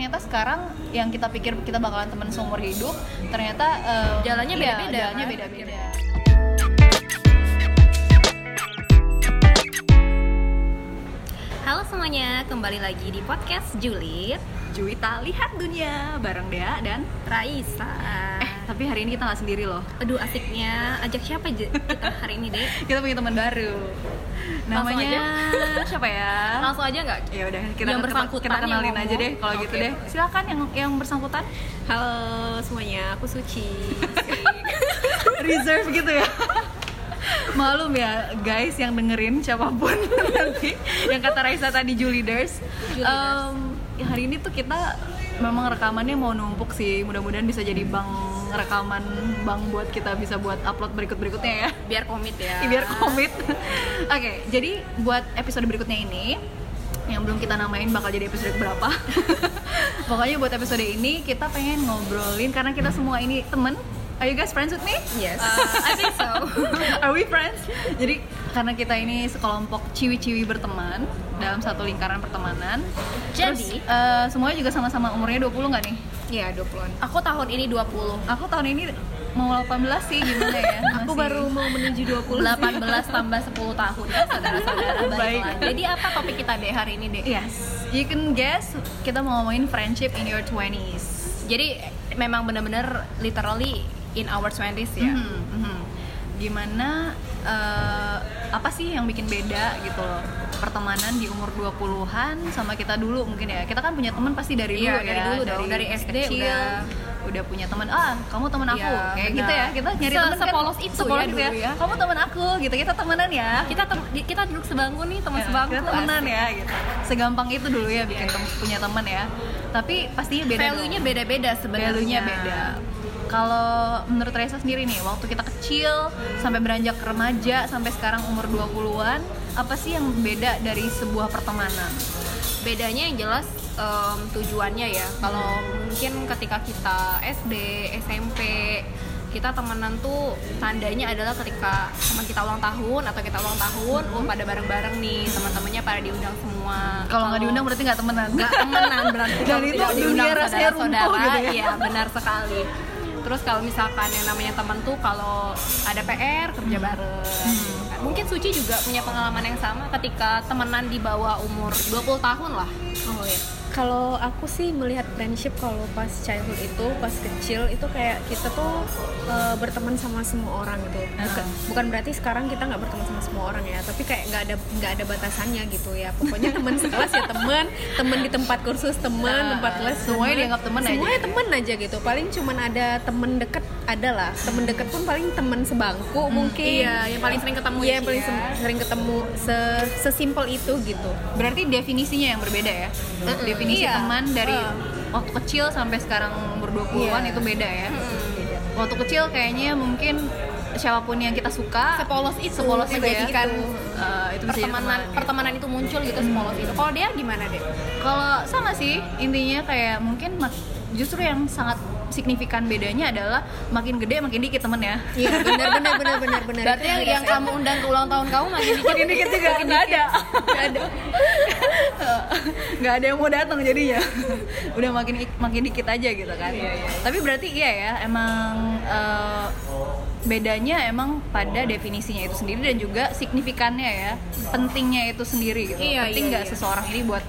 ternyata sekarang yang kita pikir kita bakalan teman seumur hidup ternyata eh, Jalannya iya, beda-beda, jalannya kan? beda-beda. Halo semuanya, kembali lagi di podcast Juliet Juwita lihat dunia bareng Dea dan Raisa. Eh tapi hari ini kita nggak sendiri loh Aduh asiknya, ajak siapa aja kita hari ini deh? kita punya teman baru namanya siapa ya Langsung aja nggak? ya udah kita Yang bersangkutan kita kenalin aja deh kalau gitu Oke. deh silakan yang yang bersangkutan Halo semuanya, aku Suci reserve gitu ya Malum ya guys yang dengerin siapa pun nanti yang kata Raisa tadi Juliders. Juliders. Em, ya hari ini tuh kita memang rekamannya mau numpuk sih. Mudah-mudahan bisa jadi bank rekaman bank buat kita bisa buat upload berikut-berikutnya ya. Biar komit ya Biar komit. Oke, jadi buat episode berikutnya ini yang belum kita namain bakal jadi episode berapa. Pokoknya buat episode ini kita pengen ngobrolin karena kita semua ini temen. Are you guys friends with me? Yes, Uh, I think so Are we friends? Jadi karena kita ini sekelompok ciwi-ciwi berteman dalam satu lingkaran pertemanan. Jadi? Terus, eh, semuanya juga sama-sama umurnya 20 nggak nih? Iya 20-an Aku tahun ini 20 Aku tahun ini mau 18 sih gimana ya? Aku Masih- baru mau menuju 20 18 tambah 10 tahun ya saudara-saudara Baik. Baiklah Jadi apa topik kita deh hari ini deh? Yes, you can guess kita mau ngomongin friendship in your 20s. Jadi memang bener-bener literally in our 20s ya Mhm, mhm. Gimana eh, apa sih yang bikin beda gitu loh pertemanan di umur 20-an sama kita dulu mungkin ya. Kita kan punya teman pasti dari Iya, dulu dari ya, dulu dong. Dari SD kecil, udah- udah punya teman. Ah, kamu teman aku. Iya, Kayak gitu ya. Kita nyari Se- teman kan sepolos itu sepolos ya gitu dulu ya. Kamu teman aku gitu. Kita temenan ya. kita tem- kita duduk sebangku nih teman Ya, sebangku kita temenan asik. ya gitu. Segampang itu dulu ya bikin tem- punya teman ya. Tapi pastinya beda. value-nya beda-beda sebenarnya Value-nya beda. Kalau menurut Reza sendiri nih, waktu kita kecil sampai beranjak remaja sampai sekarang umur 20-an, apa sih yang beda dari sebuah pertemanan? bedanya yang jelas em, tujuannya ya kalau mungkin ketika kita SD SMP kita temenan tuh tandanya adalah ketika teman kita ulang tahun atau kita ulang tahun oh pada bareng-bareng nih teman-temannya pada diundang semua Kalau nggak diundang berarti nggak temenan. nggak temenan berarti Dan itu tidak dunia diundang rasanya saudara-saudara gitu ya. iya benar sekali terus kalau misalkan yang namanya teman tuh kalau ada PR kerja Hmm. bareng gitu kan. mungkin Suci juga punya pengalaman yang sama ketika temenan di bawah umur 20 tahun lah Oh ya. Kalau aku sih melihat friendship kalau pas childhood itu, pas kecil itu kayak kita tuh eh, berteman sama semua orang gitu. Bukan, bukan berarti sekarang kita nggak berteman sama semua orang ya, tapi kayak nggak ada nggak ada batasannya gitu ya. Pokoknya teman sekelas ya teman, teman di tempat kursus teman, Nah, tempat les semuanya dianggap teman aja. Semuanya teman aja gitu. Paling cuman ada teman deket ada lah. Teman deket pun paling teman sebangku mungkin. iya, yang paling sering ketemu Iya, ya, yang paling ya. sering ketemu se sesimpel itu gitu. Berarti definisinya yang berbeda ya. Definisi Iya. teman dari Uh. waktu kecil sampai sekarang umur 20-an Iya. itu beda ya. Waktu kecil kayaknya mungkin siapa pun yang kita suka sepolos itu sepolos itu ya. menjadikan Eh, itu bisa jadi pertemanan teman, pertemanan itu muncul gitu sepolos itu kalau dia gimana deh Kalau sama sih intinya kayak mungkin justru yang sangat signifikan bedanya adalah makin gede makin dikit temen ya. Iya, benar benar benar benar benar. berarti yang, yang kamu undang ke ulang tahun kamu makin dikit Makin dikit juga nggak ada. Ada. Nggak ada yang mau datang jadinya. Udah makin makin dikit aja gitu kan. Tapi berarti iya ya emang eh, bedanya emang pada definisinya itu sendiri dan juga signifikannya ya pentingnya itu sendiri gitu Iya, penting iya, nggak iya. seseorang ini buat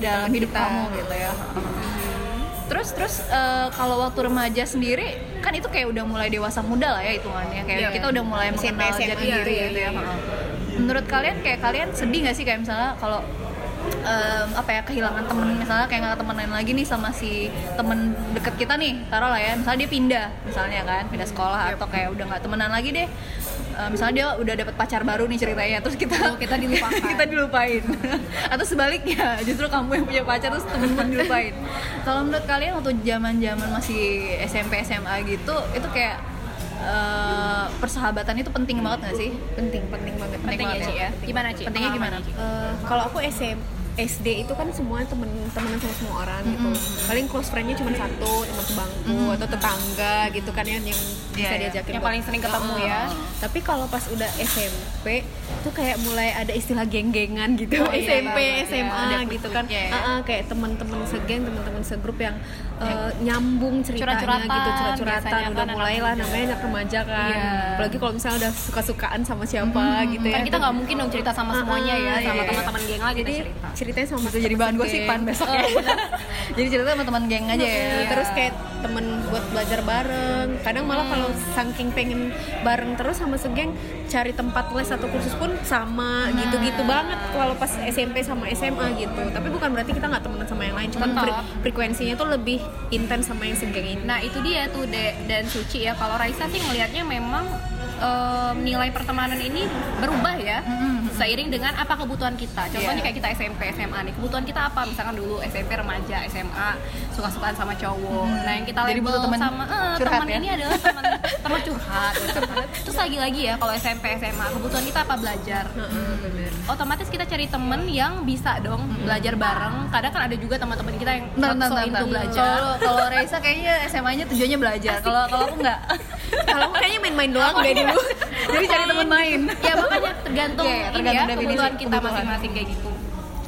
dalam hidup kamu gitu ya terus terus eh, kalau waktu remaja sendiri kan itu kayak udah mulai dewasa muda lah ya hitungannya kayak Iya. kita udah mulai mengenal jati iya, diri iya, gitu ya iya. menurut kalian kayak kalian sedih nggak sih kayak misalnya kalau em, apa ya kehilangan temen. Misalnya kayak nggak temenan lagi nih sama si temen deket kita nih taruh lah ya. Misalnya dia pindah misalnya kan pindah sekolah atau kayak udah nggak temenan lagi deh. Eh, misalnya dia udah dapet pacar baru nih ceritanya terus kita Oh, kita dilupakan. kita dilupain. Atau sebaliknya justru kamu yang punya pacar terus temen pun dilupain. Kalau menurut kalian waktu zaman zaman masih SMP SMA gitu itu kayak eh, persahabatan itu penting banget gak sih? Penting penting banget. Penting ya banget Ci ya. ya gimana Ci? Pentingnya gimana? Eh, kalau aku SM SD itu kan semua temen temenan sama semua orang gitu. Paling close friendnya cuma satu teman sebangku atau tetangga gitu kan yang yang bisa iya. diajakin Yang buat- paling sering ketemu Heeh. ya. tapi kalau pas udah SMP tuh kayak mulai ada istilah geng-gengan gitu Oh, iya, SMP iya, iya. SMA Ada gitu kan kut-kutnya ya. Heeh, kayak teman-teman segeng teman-teman segrup yang eh, nyambung ceritanya Curhat-curhatan, gitu curhat-curhatan udah kan mulai anak lah remaja. namanya anak remaja kan Iya. apalagi kalau misalnya udah suka-sukaan sama siapa gitu ya Kan kita nggak mungkin dong cerita sama semuanya ya, Ah, sama iya. teman-teman geng lagi jadi cerita. ceritanya sama bisa jadi bahan gosipan besok ya jadi cerita sama teman geng aja ya Iya, terus kayak temen buat belajar bareng. Kadang malah kalau saking pengen bareng terus sama segeng cari tempat les atau kursus pun sama gitu-gitu banget kalau pas SMP sama SMA gitu. Tapi bukan berarti kita nggak temenan sama yang lain cuman Betul. fre- frekuensinya tuh lebih intens sama yang segeng ini. Nah itu dia tuh De dan Suci ya. Kalau Raisa sih ngelihatnya memang em, nilai pertemanan ini berubah ya seiring dengan apa kebutuhan kita. Contohnya Iya. kayak kita SMP, SMA nih. Kebutuhan kita apa? Misalkan dulu SMP remaja, SMA suka-sukaan sama cowok. Nah yang kita label teman sama eh, teman ya? ini adalah teman teman curhat. Terus lagi-lagi ya kalau SMP, SMA kebutuhan kita apa belajar. Bener. Otomatis kita cari temen yang bisa dong belajar bareng. Kadang kan ada juga teman-teman kita yang so bentar, into bentar. belajar. Kalau Raisa kayaknya SMA-nya tujuannya belajar. Kalau kalau aku enggak. kalau kayaknya main-main doang deh dulu Jadi cari teman main. ya makanya tergantung, iya, ini tergantung ya kebutuhan kita masing-masing kayak gitu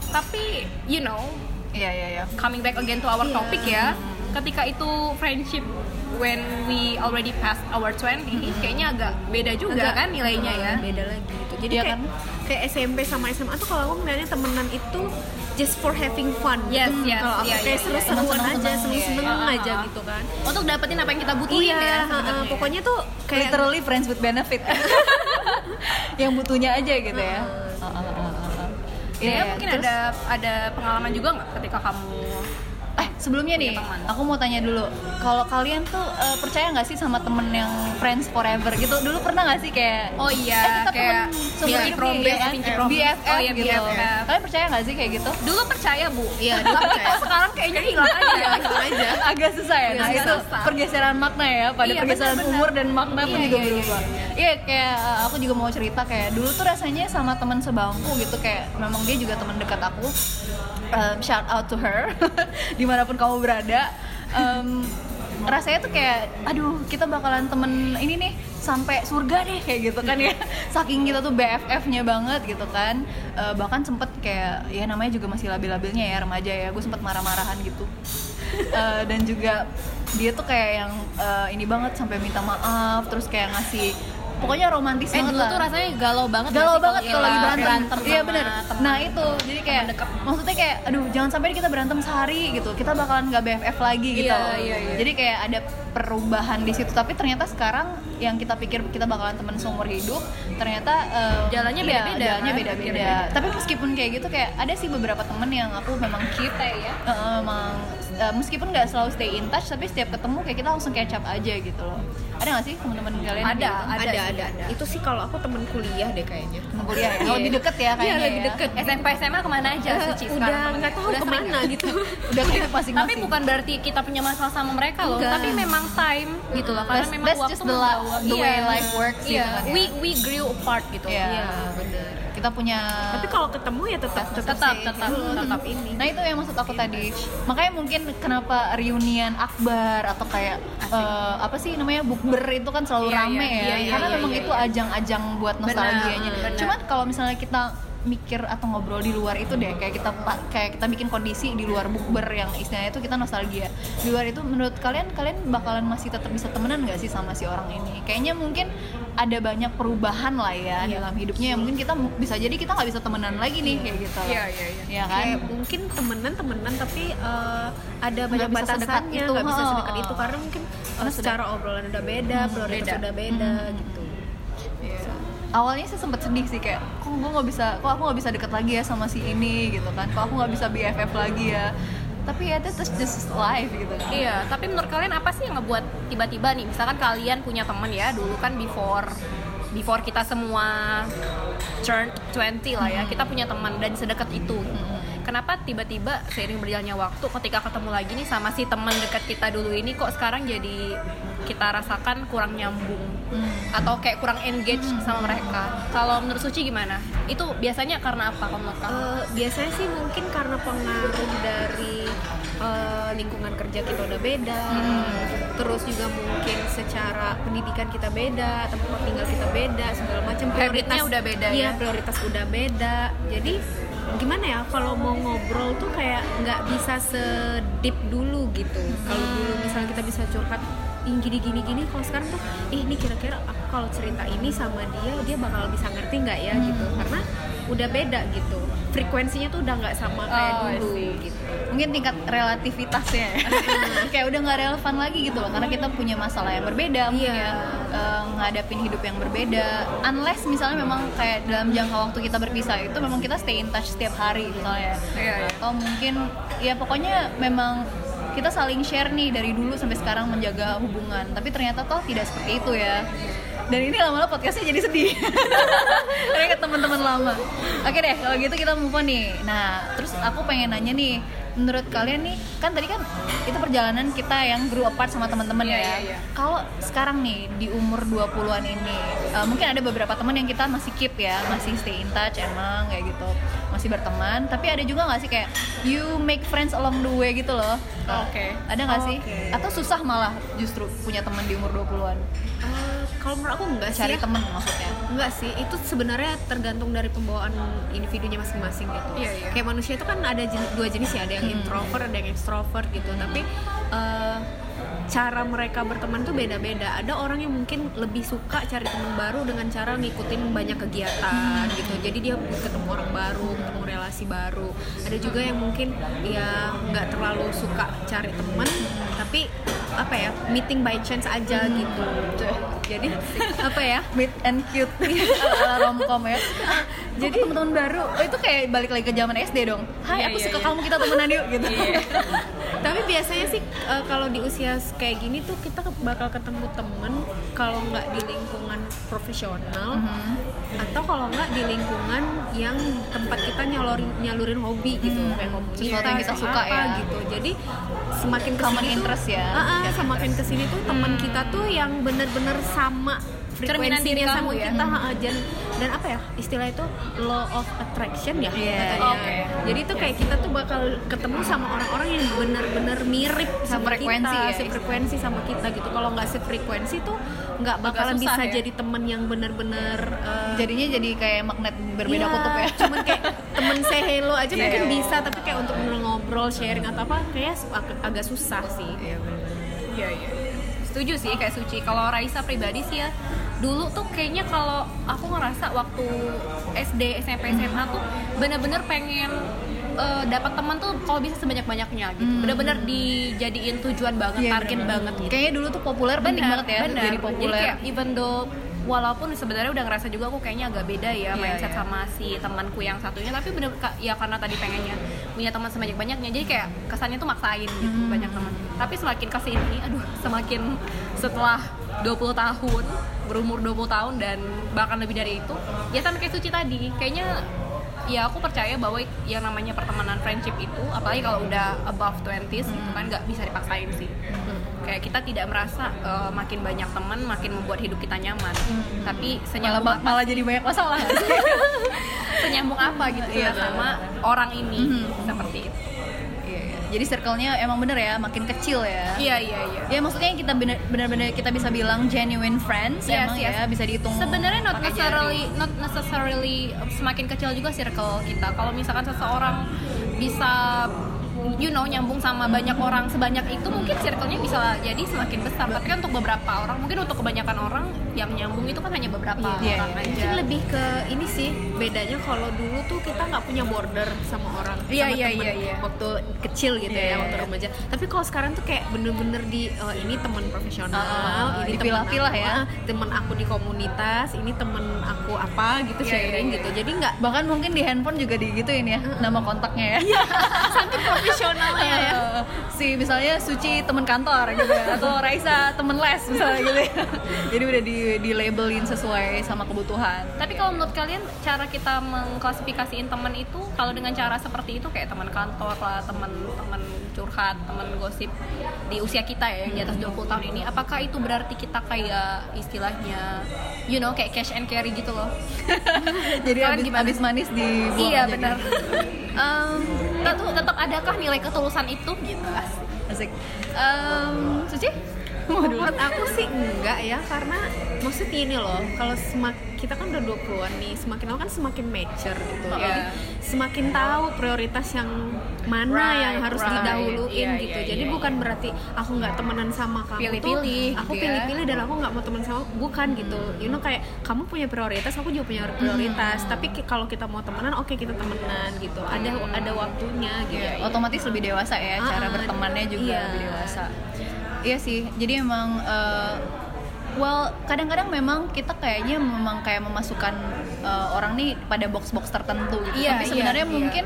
tapi you know Iya iya iya. coming back again to our Iya. topic ya ketika itu friendship when we already past our 20 kayaknya agak beda juga Agak, kan nilainya ya beda lagi gitu jadi Iya kayak kan? Kayak SMP sama SMA tuh kalau aku ngeliatnya temenan itu just for having fun Yes, gitu. yes, kalau aku iya, kayak iya. seru-seruan Seneng-seneng, aja seneng-seneng iya. aja gitu kan untuk dapetin apa yang kita butuhin iya ya ha-ha, sebenarnya. pokoknya tuh kayak Literally friends with benefit. yang butuhnya aja gitu ya. Heeh. Heeh, heeh, heeh. Dea Iya, mungkin terus- ada ada pengalaman juga nggak ketika kamu sebelumnya nih, teman. aku mau tanya dulu, kalau kalian tuh eh, percaya nggak sih sama temen yang friends forever gitu? Dulu pernah nggak sih kayak Oh iya, eh, kayak temen Pinky Promise, ya kan? BFF Oh iya, gitu. BFF. Kalian percaya nggak sih kayak gitu? dulu percaya bu iya dulu percaya sekarang kayaknya hilang aja Iya, aja Agak susah ya. Nah itu pergeseran makna ya, pada Iya, pergeseran umur dan makna pun juga berubah. Iya kayak eh, aku juga mau cerita kayak dulu tuh rasanya sama teman sebangku gitu kayak memang dia juga teman dekat aku. Um, shout out to her di mana pun kamu berada. Um, rasanya tuh kayak aduh kita bakalan temen ini nih sampai surga deh kayak gitu kan ya. Saking kita tuh BFF-nya banget gitu kan. Eh, bahkan sempet kayak ya namanya juga masih labil-labilnya ya remaja ya gue sempet marah-marahan gitu. Eh, dan juga dia tuh kayak yang eh, ini banget sampai minta maaf terus kayak ngasih pokoknya romantis eh banget dulu lah tuh rasanya galau banget galau nggak sih banget kalau lagi kita berantem, iya bener teman. nah itu jadi kayak maksudnya kayak aduh jangan sampai kita berantem sehari gitu kita bakalan nggak BFF lagi gitu Iya, iya, iya. jadi kayak ada perubahan di situ tapi ternyata sekarang yang kita pikir kita bakalan teman seumur hidup ternyata eh, Jalannya iya, beda-beda, jalannya kan? beda-beda Beda-beda. tapi meskipun kayak gitu kayak ada sih beberapa temen yang aku memang keep ya emang eh, meskipun nggak selalu stay in touch tapi setiap ketemu kayak kita langsung catch up aja gitu loh ada nggak sih teman-teman kalian Ada, gitu? ada sih, ada, ada. itu sih kalau aku temen kuliah deh kayaknya temen kuliah ya Iya. Oh, lebih deket ya Iya, kayaknya lebih ya. deket. SMP SMA ke mana aja Eh, Suci udah nggak tahu Udah sering ke mana nggak? gitu udah kayak masing-masing tapi bukan berarti kita punya masalah sama mereka loh Enggak. tapi memang time gitu loh karena That's- memang that's waktu just the the way Iya. life works gitu iya kan ya. we we grew apart gitu Iya. iya bener kita punya tapi kalau ketemu ya tetap tetap tetap tetap Hmm. tetap. Ini. Nah itu yang maksud aku tadi. Makanya mungkin kenapa reunian akbar Atau kayak eh, Apa sih namanya Bukber itu kan selalu Iya, rame iya, ya. iya, iya, Karena iya, memang iya, itu iya. ajang-ajang buat nostalgianya. benar. Cuman kalau misalnya kita mikir atau ngobrol di luar itu deh kayak kita kayak kita bikin kondisi di luar bukber yang istilahnya itu kita nostalgia di luar itu menurut kalian kalian bakalan masih tetap bisa temenan nggak sih sama si orang ini kayaknya mungkin ada banyak perubahan lah ya Iya. dalam hidupnya yang mungkin kita bisa jadi kita nggak bisa temenan lagi nih kayak gitu Iya, iya, iya. Iya kan kayak mungkin temenan temenan tapi eh, ada banyak sedekat batasannya itu, nggak bisa sedekat itu karena mungkin sudah- secara obrolan udah beda prioritas beda. udah beda Hmm. gitu Iya. Awalnya sih sempet sedih sih kayak, kok gue nggak bisa, kok aku nggak bisa deket lagi ya sama si ini gitu kan, kok aku nggak bisa BFF lagi ya. Tapi ya that's just life gitu kan. Iya, tapi menurut kalian apa sih yang ngebuat tiba-tiba nih, misalkan kalian punya temen ya, dulu kan before before kita semua turn 20 lah ya, kita punya teman dan sedekat itu. Kenapa tiba-tiba seiring berjalannya waktu ketika ketemu lagi nih sama si teman dekat kita dulu ini kok sekarang jadi kita rasakan kurang nyambung Hmm. atau kayak kurang engage sama mereka. Kalau menurut Suci gimana? Itu biasanya karena apa kalau menurut kamu? Eh, biasanya sih mungkin karena pengaruh dari eh, lingkungan kerja kita udah beda terus juga mungkin secara pendidikan kita beda tempat tinggal kita beda segala macam Habitnya udah beda iya ya? prioritas udah beda jadi gimana ya kalau mau ngobrol tuh kayak nggak bisa sedip dulu gitu. Kalau dulu misalnya kita bisa curhat ih gini gini gini kalau sekarang tuh ih ini kira-kira aku kalau cerita ini sama dia dia bakal bisa ngerti nggak ya? gitu. Karena udah beda gitu frekuensinya tuh udah nggak sama kayak Oh, dulu see. gitu mungkin tingkat relativitasnya ya. kayak udah nggak relevan lagi gitu loh karena kita punya masalah yang berbeda mungkin Iya. ngadapin hidup yang berbeda unless misalnya memang kayak dalam jangka waktu kita berpisah itu memang kita stay in touch setiap hari misalnya Iya, iya. atau mungkin ya pokoknya memang kita saling share nih dari dulu sampai sekarang menjaga hubungan tapi ternyata toh tidak seperti itu ya dan ini lama-lama podcastnya jadi sedih. Karena ke teman-teman lama. Oke deh kalau gitu kita move on nih. Nah terus aku pengen nanya nih menurut kalian nih kan tadi kan itu perjalanan kita yang grew apart sama teman-teman Iya, ya. iya, iya. kalau sekarang nih di umur 20-an ini eh, mungkin ada beberapa teman yang kita masih keep ya masih stay in touch emang kayak gitu. Masih berteman tapi ada juga nggak sih kayak you make friends along the way gitu loh? Oke. ada nggak sih? Oke. atau susah malah justru punya teman di umur 20-an Eh, kalau menurut aku enggak sih cari ya. temen maksudnya Enggak sih, itu sebenarnya tergantung dari pembawaan individunya masing-masing gitu. Iya, iya. Kayak manusia itu kan ada jen- dua jenis ya, ada yang introvert, ada yang extrovert gitu. Tapi eh, cara mereka berteman tuh beda-beda. Ada orang yang mungkin lebih suka cari teman baru dengan cara ngikutin banyak kegiatan gitu. Jadi dia ketemu orang baru, ketemu relasi baru. Ada juga yang mungkin ya nggak terlalu suka cari teman, tapi apa ya meeting by chance aja gitu. Jadi apa ya? meet and cute. Ala romcom ya. Jadi teman-teman baru. Oh, itu kayak balik lagi ke zaman SD dong. Hai Iya, aku iya, suka iya. kamu kita temenan yuk gitu tapi biasanya sih eh, kalau di usia kayak gini tuh kita bakal ketemu temen kalau nggak di lingkungan profesional atau kalau nggak di lingkungan yang tempat kita nyalurin nyalurin hobi gitu. Kayak komunitas yang kita suka apa ya. gitu. Jadi semakin Common ke sini tuh interest ya. Ah, ah, semakin ke sini tuh teman kita tuh yang bener-bener sama Cerminan diri sama kamu ya. kita dan dan apa ya istilah itu law of attraction ya Iya, katanya. oke. Jadi itu kayak kita tuh bakal ketemu sama orang-orang yang benar-benar mirip sama Sefrekuensi kita, ya, sefrekuensi sama kita gitu. Kalau nggak sefrekuensi tuh nggak bakalan susah bisa ya. jadi temen yang benar-benar eh, jadinya jadi kayak magnet berbeda iya, kutub ya Cuman kayak temen say hello aja Iya, mungkin iya. bisa, tapi kayak untuk ngobrol, sharing atau apa kayak ag- agak susah sih. Iya, bener. Iya iya. Setuju sih kayak Suci. Kalau Raisa pribadi sih ya, dulu tuh kayaknya kalau aku ngerasa waktu SD, SMP, SMA tuh bener-bener pengen eh, dapat teman tuh kalau bisa sebanyak banyaknya gitu. Bener-bener dijadiin tujuan banget, Iya, target bener-bener. banget gitu. kayaknya dulu tuh populer penting Benar, banget ya benar. jadi populer kayak even though walaupun sebenarnya udah ngerasa juga aku kayaknya agak beda ya Iya, mindset iya. sama si temanku yang satunya tapi bener ya karena tadi pengennya punya teman sebanyak banyaknya jadi kayak kesannya tuh maksain gitu Hmm. banyak teman tapi semakin ke sini aduh semakin setelah 20 tahun berumur 20 tahun dan bahkan lebih dari itu ya sama kayak Suci tadi. Kayaknya ya aku percaya bahwa yang namanya pertemanan friendship itu apalagi kalau udah above 20s gitu kan nggak bisa dipaksain sih. Kayak kita tidak merasa eh, makin banyak teman makin membuat hidup kita nyaman. Tapi malah, senyambung ba- apa, malah jadi banyak masalah. Senyambung apa gitu Iya, kita sama orang ini? Mhm. seperti itu. Iya, iya. Jadi circle-nya emang bener ya makin kecil ya iya iya iya ya maksudnya yang kita bener- bener-bener kita bisa bilang genuine friends Yes, emang yes. ya bisa dihitung sebenarnya not necessarily jari. not necessarily semakin kecil juga circle kita kalau misalkan seseorang bisa you know nyambung sama banyak orang sebanyak itu mungkin circle-nya bisa jadi semakin besar tapi kan untuk beberapa orang mungkin untuk kebanyakan orang yang nyambung itu kan hanya beberapa Iya, orang iya. aja Mungkin lebih ke ini sih bedanya kalau dulu tuh kita nggak punya border sama orang Iya, sama iya, temen iya, iya. waktu kecil gitu Iya, ya waktu iya. remaja tapi kalau sekarang tuh kayak bener-bener di oh, ini teman profesional Ah, ini dipilah-pilah temen ya. ah, temen aku di komunitas ini temen aku apa gitu Iya, sharing iya, iya. gitu jadi nggak bahkan mungkin di handphone juga digituin ya nama kontaknya ya sampai profesional ya ya Eh, si misalnya Suci temen kantor gitu ya atau Raisa temen les misalnya gitu ya jadi udah di di labelin sesuai sama kebutuhan Tapi kalau menurut kalian cara kita mengklasifikasiin teman itu kalau dengan cara seperti itu kayak teman kantor lah, teman-teman curhat, teman gosip di usia kita ya yang di atas 20 tahun ini, apakah itu berarti kita kayak istilahnya you know kayak cash and carry gitu loh? jadi abis, manis di iya benar. Um, tetap adakah nilai ketulusan itu gitu asik. Um, Suci? Menurut aku sih enggak ya karena maksud ini loh kalau semak kita kan udah 20-an nih semakin lama kan semakin mature gitu Iya. jadi semakin tahu prioritas yang mana Right, yang harus right. didahuluin Iya, gitu iya, jadi iya, bukan berarti aku nggak temenan sama kamu Pilih-pilih tuh, aku gitu ya. pilih-pilih dan aku nggak mau temen sama bukan gitu you know kayak kamu punya prioritas aku juga punya prioritas Hmm. tapi kalau kita mau temenan oke kita temenan gitu ada ada waktunya gitu Iya, otomatis lebih dewasa ya Ah, cara ah, bertemannya juga iya. lebih dewasa iya sih jadi emang eh, well kadang-kadang memang kita kayaknya memang kayak memasukkan eh, orang nih pada box-box tertentu gitu Iya, tapi iya, sebenarnya iya. mungkin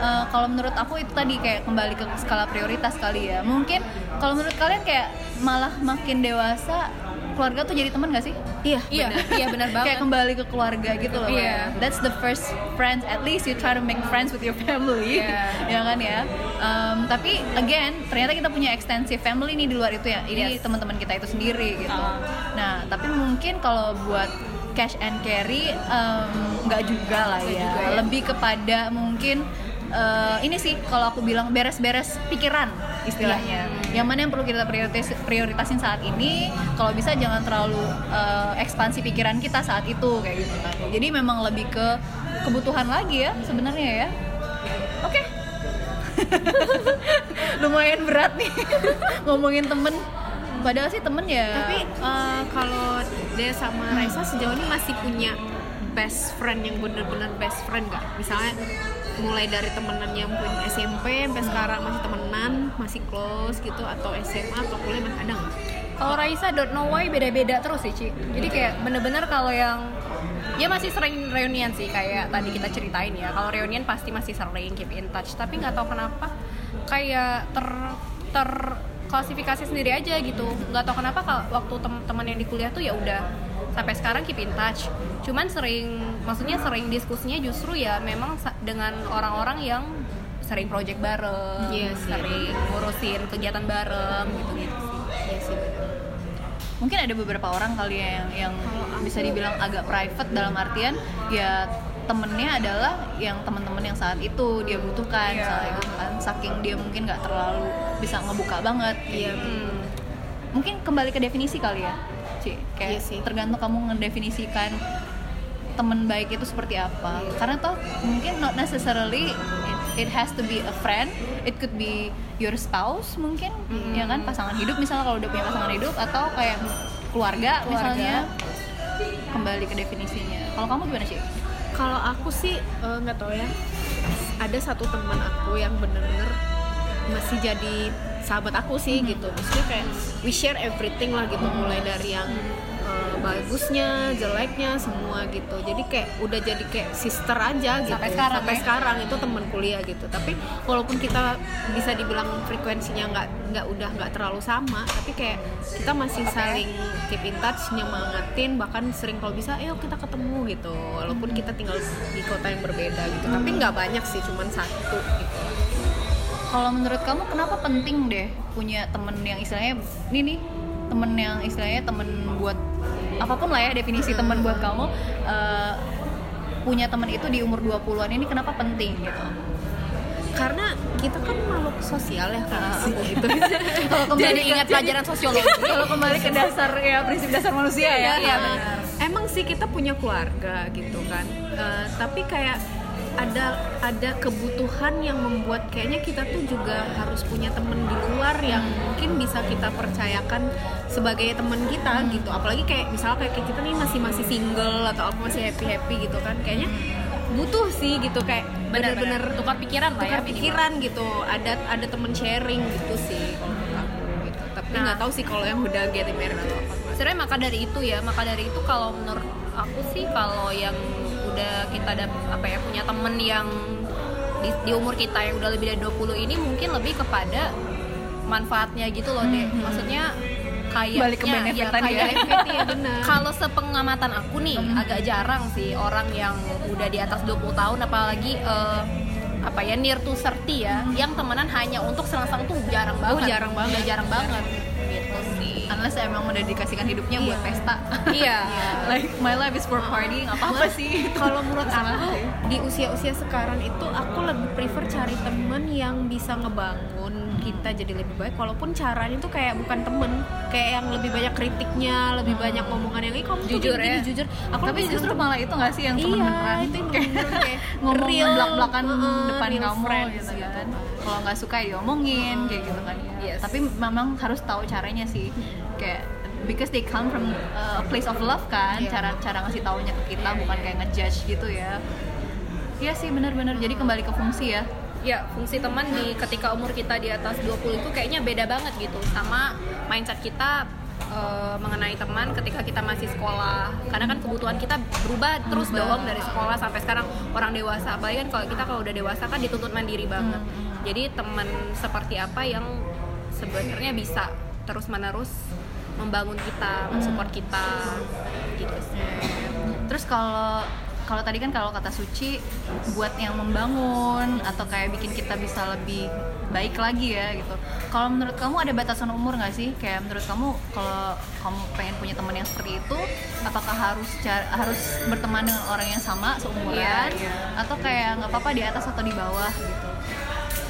eh, kalau menurut aku itu tadi kayak kembali ke skala prioritas kali ya mungkin kalau menurut kalian kayak malah makin dewasa keluarga tuh jadi teman gak sih? iya iya iya benar banget kayak kembali ke keluarga gitu loh Iya. ya. That's the first friends. At least you try to make friends with your family, Iya. ya kan ya. Um, tapi again, ternyata kita punya extensive family nih di luar itu ya. Ini Yes. teman-teman kita itu sendiri gitu. Ah. Nah, tapi mungkin kalau buat cash and carry um, nggak juga lah ya. juga ya. Lebih kepada mungkin uh, ini sih kalau aku bilang beres-beres pikiran istilahnya. Iya. Yang mana yang perlu kita prioritas prioritasin saat ini. Kalau bisa jangan terlalu uh, ekspansi pikiran kita saat itu kayak gitu kan. Jadi memang lebih ke kebutuhan lagi ya sebenarnya ya. Oke. Lumayan berat nih ngomongin temen. Padahal sih temen ya. Tapi eh, kalau dia sama Raisa sejauh ini masih punya best friend yang bener-bener best friend gak? Misalnya mulai dari temenan yang punya SMP sampai sekarang masih temenan, masih close gitu atau SMA atau kuliah masih ada nggak? Kalau Raisa don't know why beda-beda terus sih Ci. Jadi kayak bener-bener kalau yang Ya masih sering reunian sih kayak tadi kita ceritain ya. Kalau reunian pasti masih sering keep in touch. Tapi nggak tahu kenapa kayak ter ter klasifikasi sendiri aja gitu. Nggak tahu kenapa kalau waktu teman-teman yang di kuliah tuh ya udah sampai sekarang keep in touch cuman sering maksudnya sering diskusinya justru ya memang dengan orang-orang yang sering project bareng Iya sih. sering ngurusin kegiatan bareng gitu gitu sih Iya sih. mungkin ada beberapa orang kali ya yang yang bisa dibilang agak private dalam artian ya temennya adalah yang teman-teman yang saat itu dia butuhkan Iya. misalnya gitu kan saking dia mungkin nggak terlalu bisa ngebuka banget Iya. Hmm. mungkin kembali ke definisi kali ya Ci kayak Iya sih. tergantung kamu ngedefinisikan teman baik itu seperti apa. Karena toh mungkin not necessarily it, it has to be a friend. It could be your spouse mungkin ya kan? Pasangan hidup misalnya kalau udah punya pasangan hidup atau kayak keluarga, misalnya. Kembali ke definisinya. Kalau kamu gimana sih? Kalau aku sih eh, nggak tahu ya. Ada satu teman aku yang bener-bener masih jadi sahabat aku sih gitu. Maksudnya kayak we share everything lah gitu, mulai dari yang eh, bagusnya, jeleknya, semua gitu. Jadi kayak udah jadi kayak sister aja gitu. Sampai sekarang Sampai ya? sekarang itu teman kuliah gitu. Tapi walaupun kita bisa dibilang frekuensinya nggak nggak udah nggak terlalu sama, tapi kayak kita masih saling keep in touch, nyemangatin, bahkan sering kalau bisa, ayo kita ketemu gitu. Walaupun kita tinggal di kota yang berbeda gitu. Tapi nggak banyak sih, cuman satu gitu. Kalau menurut kamu kenapa penting deh punya temen yang istilahnya ini nih temen yang istilahnya temen buat apa pun lah ya definisi temen buat kamu eh, punya temen itu di umur 20-an ini kenapa penting gitu Karena kita kan makhluk sosial ya kalau Ah, aku gitu. kalau kembali jadi ingat pelajaran sosiologi kalau kembali ke dasar ya prinsip dasar manusia ya Iya, Nah, benar. Emang sih kita punya keluarga gitu kan. Eh, tapi kayak ada ada kebutuhan yang membuat kayaknya kita tuh juga harus punya temen di luar yang mungkin bisa kita percayakan sebagai temen kita gitu. Apalagi kayak misalnya kayak kita nih masih masih single atau apa masih happy happy gitu kan. Kayaknya butuh sih gitu kayak benar-benar bener-bener tukar pikiran lah ya tukar minimal. pikiran gitu. Ada ada temen sharing gitu sih aku gitu. Tapi Nah. nggak tahu sih kalau yang udah getting married atau apa. sebenarnya maka dari itu ya maka dari itu kalau menurut aku sih kalau yang udah kita ada apa ya punya temen yang di, di umur kita yang udah lebih dari 20 ini mungkin lebih kepada manfaatnya gitu loh deh maksudnya kayaknya Balik ke benefit ya, tadi ya. Iya, kalau sepengamatan aku nih agak jarang sih orang yang udah di atas 20 tahun apalagi eh, apa ya near to 30 ya yang temenan hanya untuk senang-senang tuh jarang banget. jarang banget. Udah jarang banget. gitu gitu sih unless emang udah dikasihkan hidupnya buat Iya. pesta. Iya. Like my life is for partying apa apa sih. kalau menurut aku di usia-usia sekarang itu aku lebih prefer cari temen yang bisa ngebangun kita jadi lebih baik. Walaupun caranya tuh kayak bukan temen kayak yang lebih banyak kritiknya lebih banyak ngomongan yang "Ih, kamu tuh Jujur gini, ya. jujur. Aku tapi justru seneng malah itu nggak sih yang temen iya beneran itu yang kayak bener kayak ngomong real, belak-belakan uh-uh, depan kamu gitu gitu. kan. Kalau nggak suka ya omongin kayak gitu kan ya. Yes. tapi memang harus tahu caranya sih kayak because they come from uh, a place of love kan Iya. cara cara ngasih taunya ke kita Iya, bukan iya. kayak ngejudge gitu ya. Iya sih benar-benar jadi kembali ke fungsi ya. Ya fungsi teman di ketika umur kita di atas 20 itu kayaknya beda banget gitu. Sama mindset kita eh, mengenai teman ketika kita masih sekolah. Karena kan kebutuhan kita berubah terus Berubah. dong dari sekolah sampai sekarang. Orang dewasa apalagi kan kalau kita kalau udah dewasa kan dituntut mandiri banget. Jadi teman seperti apa yang sebenarnya bisa terus menerus membangun kita mensupport kita gitu sih Terus kalau kalau tadi kan kalau kata Suci buat yang membangun atau kayak bikin kita bisa lebih baik lagi ya gitu. Kalau menurut kamu ada batasan umur nggak sih? Kayak menurut kamu kalau kamu pengen punya teman yang seperti itu, apakah harus harus berteman dengan orang yang sama seumuran Iya, iya. atau kayak nggak apa-apa di atas atau di bawah gitu?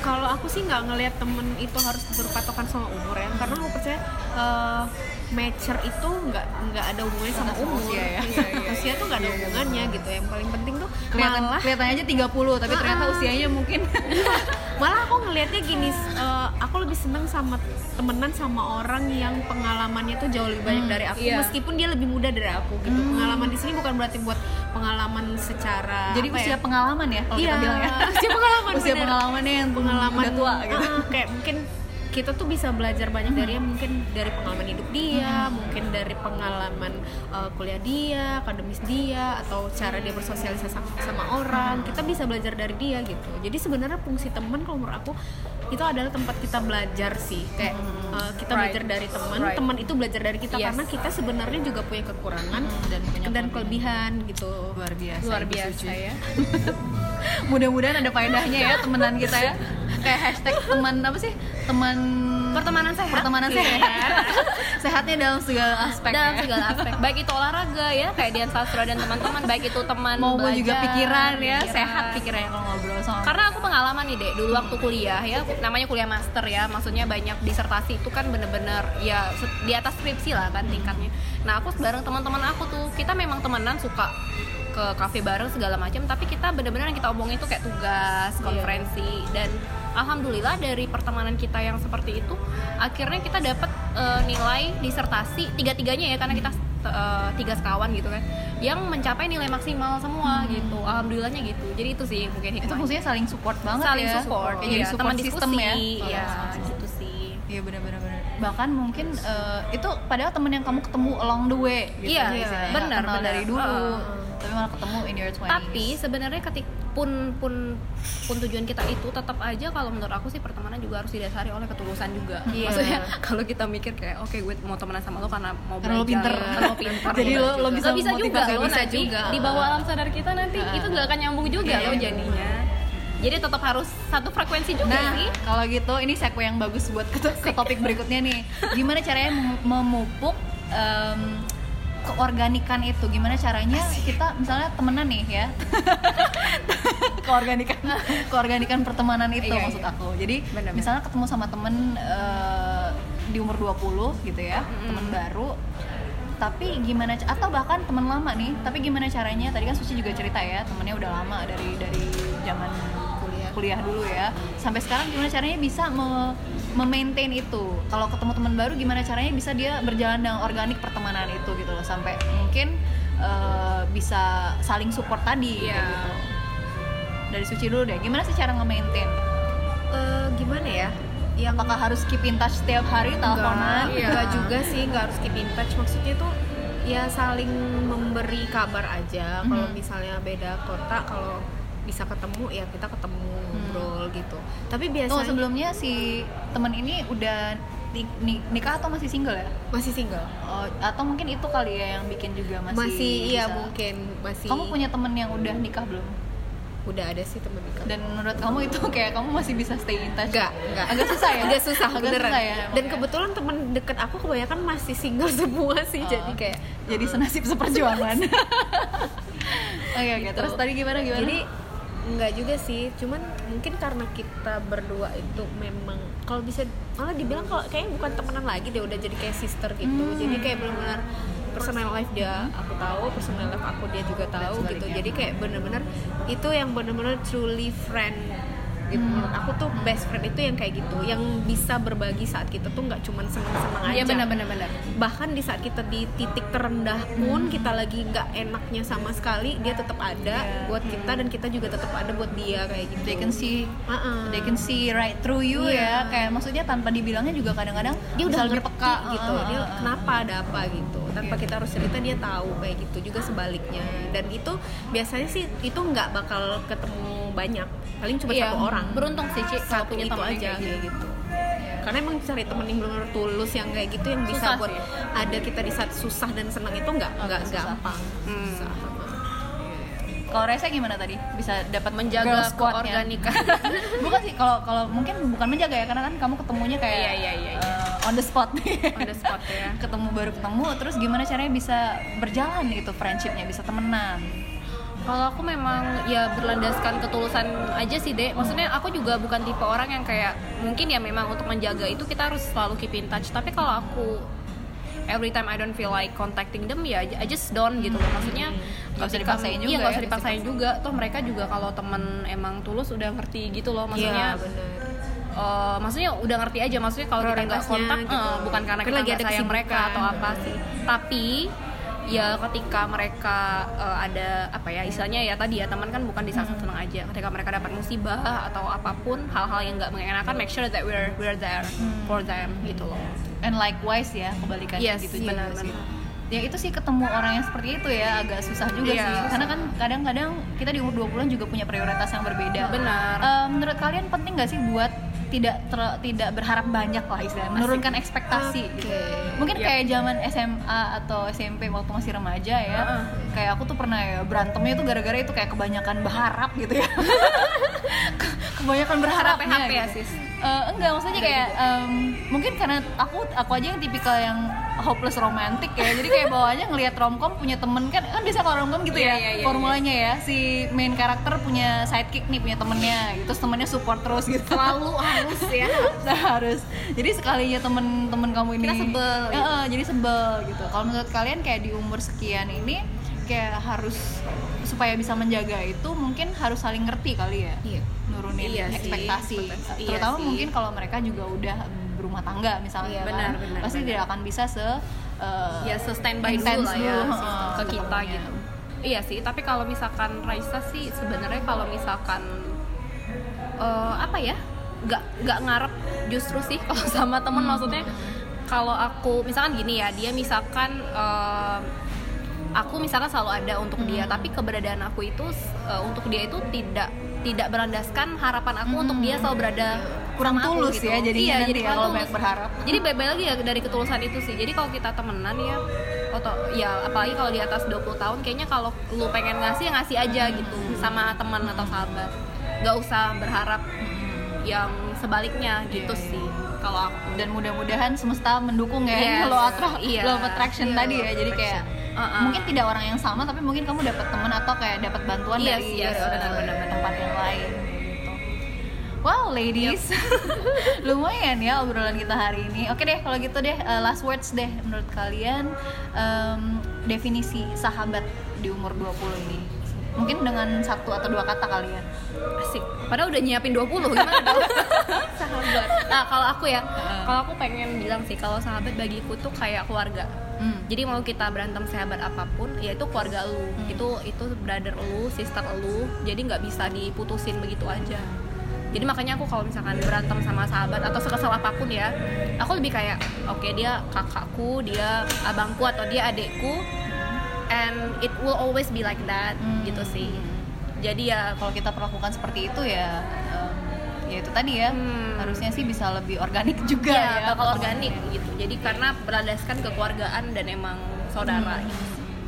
Kalau aku sih nggak ngelihat temen itu harus berpatokan sama umur ya karena aku percaya uh, mature itu nggak nggak ada hubungannya sama Sama umur usia ya. Iya, iya. usia tuh nggak ada hubungannya gitu yang paling penting tuh Kelihatan malah kelihatannya aja 30 tapi ternyata Ah. usianya mungkin malah aku ngelihatnya gini uh, aku lebih seneng sama temenan sama orang yang pengalamannya tuh jauh lebih banyak dari aku iya. meskipun dia lebih muda dari aku gitu pengalaman di sini bukan berarti buat pengalaman secara jadi usia ya? pengalaman ya kalau Iya, kita bilang ya. usia pengalaman, usia bener. pengalamannya yang pengalaman udah tua gitu. Ah, kayak mungkin kita tuh bisa belajar banyak dari dia mungkin dari pengalaman hidup dia mungkin dari pengalaman uh, kuliah dia akademis dia atau cara dia bersosialisasi sama, sama orang. Kita bisa belajar dari dia gitu. Jadi sebenarnya fungsi teman kalau menurut aku itu adalah tempat kita belajar sih. Kayak uh, kita Right. belajar dari teman Right. teman itu belajar dari kita. Yes. karena kita sebenarnya juga punya kekurangan dan punya dan kelebihan. gitu. Luar biasa luar biasa ya mudah-mudahan ada faedahnya ya temenan kita ya. Kayak hashtag teman apa sih? Teman pertemanan sehat. Pertemanan Iya. sehat. Sehatnya dalam segala aspek dalam ya. segala aspek. Baik itu olahraga ya kayak Dian Sastro dan teman-teman. Baik itu teman mau belajar, juga pikiran ya pikiran. sehat pikirannya kalau ngobrol sama karena aku pengalaman nih dek dulu waktu kuliah ya namanya kuliah master ya maksudnya banyak disertasi itu kan bener-bener ya di atas skripsi lah kan tingkatnya. Nah aku bareng teman-teman aku tuh kita memang temenan suka ke kafe bareng segala macam tapi kita bener-bener yang kita omongin itu kayak tugas konferensi dan alhamdulillah dari pertemanan kita yang seperti itu akhirnya kita dapat eh, nilai disertasi tiga-tiganya ya karena kita eh, tiga sekawan gitu kan yang mencapai nilai maksimal semua gitu alhamdulillahnya gitu jadi itu sih mungkin itu hikmahnya fungsinya saling support banget saling ya support, kayak iya, jadi support teman diskusi, ya iya, Iya. gitu sih. Iya benar-benar benar. Bahkan mungkin eh, itu padahal temen yang kamu ketemu along the way. Gitu, Iya, istilahnya. benar, benar. dari dulu, Heeh. Tapi malah ketemu in your 20s. Tapi sebenarnya ketik pun pun pun tujuan kita itu tetap aja kalau menurut aku sih pertemanan juga harus didasari oleh ketulusan juga. Iya. Maksudnya kalau kita mikir kayak oke gue mau temenan sama lo karena mau Karena lo pinter. karena lo pinter. Jadi lo- lo bisa Nggak bisa juga lo bisa nanti juga. di bawah alam sadar kita nanti itu gak akan nyambung juga Iya, lo jadinya. Jadi tetap harus satu frekuensi juga Nah, sih. kalau gitu ini segue yang bagus buat ke, ke topik berikutnya nih. Gimana caranya mem- memupuk em, keorganikan itu? Gimana caranya kita misalnya temenan nih ya? keorganikan, keorganikan pertemanan itu Iya, maksud iya. aku. Jadi Benar-benar. misalnya ketemu sama temen eh, di umur 20 gitu ya, temen baru tapi gimana atau bahkan teman lama nih tapi gimana caranya tadi kan Suci juga cerita ya temennya udah lama dari dari zaman kuliah dulu ya. Sampai sekarang gimana caranya bisa me memaintain itu? Kalau ketemu teman baru gimana caranya bisa dia berjalan dengan organik pertemanan itu gitu loh. Sampai mungkin eh, bisa saling support tadi Iya. kayak gitu. Dari Suci dulu deh. Gimana sih cara nge-maintain? Eh, gimana ya? Yang apakah harus keep in touch setiap hari teleponan? Enggak, Iya. enggak juga sih, enggak harus keep in touch. Maksudnya tuh ya saling memberi kabar aja. Kalau misalnya beda kota, kalau bisa ketemu ya kita ketemu ngobrol gitu. Tapi Tuh biasanya sebelumnya si temen ini udah ni- ni- nikah atau masih single ya? masih single. Oh, atau mungkin itu kali ya yang bikin juga masih Masih, iya bisa- mungkin masih Kamu punya temen yang udah nikah belum? udah ada sih teman dekat dan menurut kamu itu kayak kamu masih bisa stay in touch Enggak, enggak. agak susah ya Agak susah agak beneran. susah ya Dan kebetulan teman deket aku kebanyakan masih single semua sih, Oh. jadi kayak jadi senasib seperjuangan oke oke Gitu. terus tadi gimana gimana Jadi enggak juga sih, cuman mungkin karena kita berdua itu memang kalau bisa malah dibilang kalau kayaknya bukan temenan lagi deh, udah jadi kayak sister gitu. Hmm. Jadi kayak benar-benar personal life dia aku tahu, personal life aku dia juga tahu gitu. Jadi kayak bener-bener itu yang bener-bener truly friend gitu. Menurut aku tuh best friend itu yang kayak gitu, yang bisa berbagi saat kita tuh nggak cuman seneng-seneng aja Iya benar-benar benar. bahkan di saat kita di titik terendah pun kita lagi nggak enaknya sama sekali dia tetap ada Iya. buat kita dan kita juga tetap ada buat dia kayak gitu they can see Uh-uh. they can see right through you Iya. ya kayak maksudnya tanpa dibilangnya juga kadang-kadang dia udah lebih ngerti peka gitu uh, dia uh, uh. kenapa ada apa gitu tanpa Iya. kita harus cerita dia tahu kayak gitu juga sebaliknya dan itu biasanya sih itu nggak bakal ketemu banyak paling cuma Iya, satu orang beruntung sih, Ci, kalau satu punya itu teman aja kayak gitu. gitu karena emang cari temen yang benar-benar tulus yang kayak gitu yang bisa Susah buat sih. ada kita di saat susah dan senang itu nggak nggak Agak susah. gampang Hmm. Susah. kalau Reza gimana tadi bisa dapat Menjaga girl squad-nya? keorganikan. bukan sih kalau kalau mungkin bukan menjaga ya karena kan kamu ketemunya kayak Iya, iya, iya, iya. uh, on the spot nih On the spot ya. ketemu baru ketemu terus gimana caranya bisa berjalan gitu friendshipnya bisa temenan Kalau aku memang ya berlandaskan ketulusan aja sih dek. Maksudnya aku juga bukan tipe orang yang kayak mungkin ya memang untuk menjaga itu kita harus selalu keep in touch. Tapi kalau aku every time I don't feel like contacting them ya I just don't gitu loh. Maksudnya Nggak usah ketika- dipaksain juga Iya nggak ya, usah dipaksain juga. Toh mereka juga kalau temen emang tulus udah ngerti gitu loh. Maksudnya Iya, bener. eh, maksudnya udah ngerti aja maksudnya kalau kita nggak kontak gitu. eh, bukan karena Kan kita nggak ada sayang mereka atau apa sih tapi ya ketika mereka eh, ada apa ya istilahnya ya tadi ya teman kan bukan di saat Hmm. senang aja ketika mereka dapat musibah atau apa pun hal-hal yang nggak mengenakan make sure that we're we're there Hmm. for them gitu loh and likewise ya kebalikannya Yes, gitu benar, juga sih benar. Ya itu sih ketemu orang yang seperti itu ya agak susah juga Iya. sih karena kan kadang-kadang kita di umur 20-an juga punya prioritas yang berbeda Benar. Eh, menurut kalian penting gak sih buat tidak ter- tidak berharap banyak lah istilahnya menurunkan ekspektasi gitu Oke. mungkin Yap. kayak zaman SMA atau SMP waktu masih remaja ya Heeh. kayak aku tuh pernah ya berantemnya tuh gara-gara itu kayak kebanyakan berharap gitu ya Ke- kebanyakan berharap PHP ya, sis? Eh, enggak maksudnya kayak em, mungkin karena aku aku aja yang tipikal yang hopeless romantic ya. Jadi kayak bawaannya ngelihat romcom punya temen kan kan bisa kalau romcom gitu Iya, ya iya, iya, formulanya ya. Si main karakter punya sidekick nih punya temennya gitu. Terus temennya support terus gitu. Selalu harus ya. Nah, harus. Jadi sekalinya temen-temen kamu ini. Kita sebel, gitu. eh, jadi sebel gitu. Kalau menurut kalian kayak di umur sekian ini kayak harus supaya bisa menjaga itu mungkin harus saling ngerti kali ya Iya. nurunin Iya sih, ekspektasi. Iya terutama sih. mungkin kalau mereka juga udah berumah tangga misalnya Iya, kan, benar, benar, pasti benar. tidak akan bisa se eh, ya se standby dulu lah ya dulu, heeh, ke kita gitu iya sih tapi kalau misalkan Raisa sih sebenarnya kalau misalkan eh, apa ya nggak nggak ngarep justru sih kalau sama temen Hmm. maksudnya kalau aku misalkan gini ya dia misalkan eh, aku misalkan selalu ada untuk Hmm. dia tapi keberadaan aku itu eh, untuk dia itu tidak tidak berlandaskan harapan aku untuk dia selalu berada Kurang sama aku tulus ya jadinya iya nanti jadi ya kalau tulus. banyak berharap. jadi balik lagi ya dari ketulusan itu sih jadi kalau kita temenan ya atau ya apalagi kalau di atas 20 tahun kayaknya kalau lu pengen ngasih ya ngasih aja gitu sama teman atau sahabat nggak usah berharap yang sebaliknya gitu Iya, iya. sih kalau aku dan mudah-mudahan semesta mendukung ya Yes, iya. law of attraction Iya, tadi ya jadi kayak attraction. Uh-uh. mungkin tidak orang yang sama tapi mungkin kamu dapat teman atau kayak dapat bantuan Yes, dari yes, benar-benar, benar. tempat yang lain gitu. Wow, ladies, lumayan ya obrolan kita hari ini. Oke deh, kalau gitu deh, eh, last words deh menurut kalian. Em, definisi sahabat di umur 20 ini. Mungkin dengan satu atau dua kata kalian. asik. Padahal udah nyiapin 20 gimana dong? Sahabat. Nah kalau aku ya kalau aku pengen bilang sih kalau sahabat bagiku tuh kayak keluarga. Hmm. jadi mau kita berantem sahabat apa pun ya itu keluarga lu. Hmm. itu itu brother lu sister lu. Jadi nggak bisa diputusin begitu aja jadi makanya aku kalau misalkan berantem sama sahabat atau sekesal apa pun ya aku lebih kayak oke dia kakakku dia abangku atau dia adekku and it will always be like that Hmm. gitu sih jadi ya kalau kita perlakukan seperti itu ya em, ya itu tadi ya Hmm. harusnya sih bisa lebih organik juga ya, ya bakal organik gitu jadi karena berlandaskan kekeluargaan dan emang saudara Hmm. gitu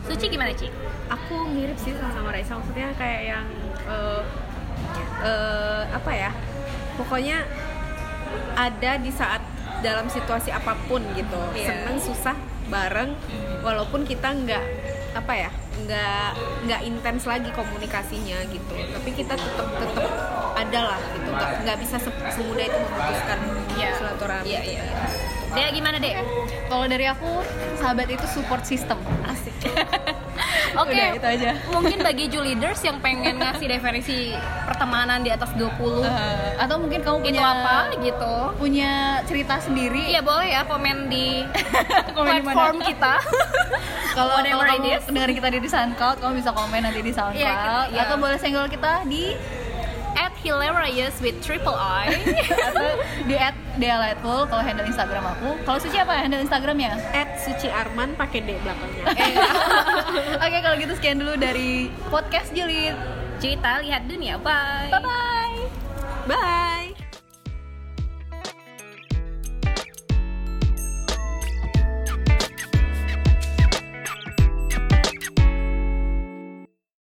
Suci gimana Ci? aku mirip sih sama sama Raisa maksudnya kayak yang eh, eh, apa ya pokoknya ada di saat dalam situasi apa pun gitu Iya. seneng susah bareng walaupun kita nggak apa ya nggak nggak intens lagi komunikasinya gitu tapi kita tetap tetap ada lah gitu nggak nggak bisa se- semudah itu memutuskan Iya. silaturahmi Iya, iya. Dek gimana dek? Kalau dari aku, sahabat itu support system. asik Oke, Udah, itu aja. mungkin bagi Ju leaders yang pengen ngasih definisi pertemanan di atas 20 Eh, atau mungkin kamu itu punya apa gitu. punya cerita sendiri Iya boleh ya komen di Komen platform kita. kalau kalau kamu is. dengerin kita di SoundCloud kamu bisa komen nanti di SoundCloud Iya, kita- iya. atau boleh senggol kita di hilarious with triple I. atau di at Dealightful kalau handle Instagram aku. Kalau Suci apa handle Instagramnya at Suci Arman pakai D belakangnya. Oke kalau gitu sekian dulu dari podcast Julid Cerita lihat dunia. Bye. bye bye bye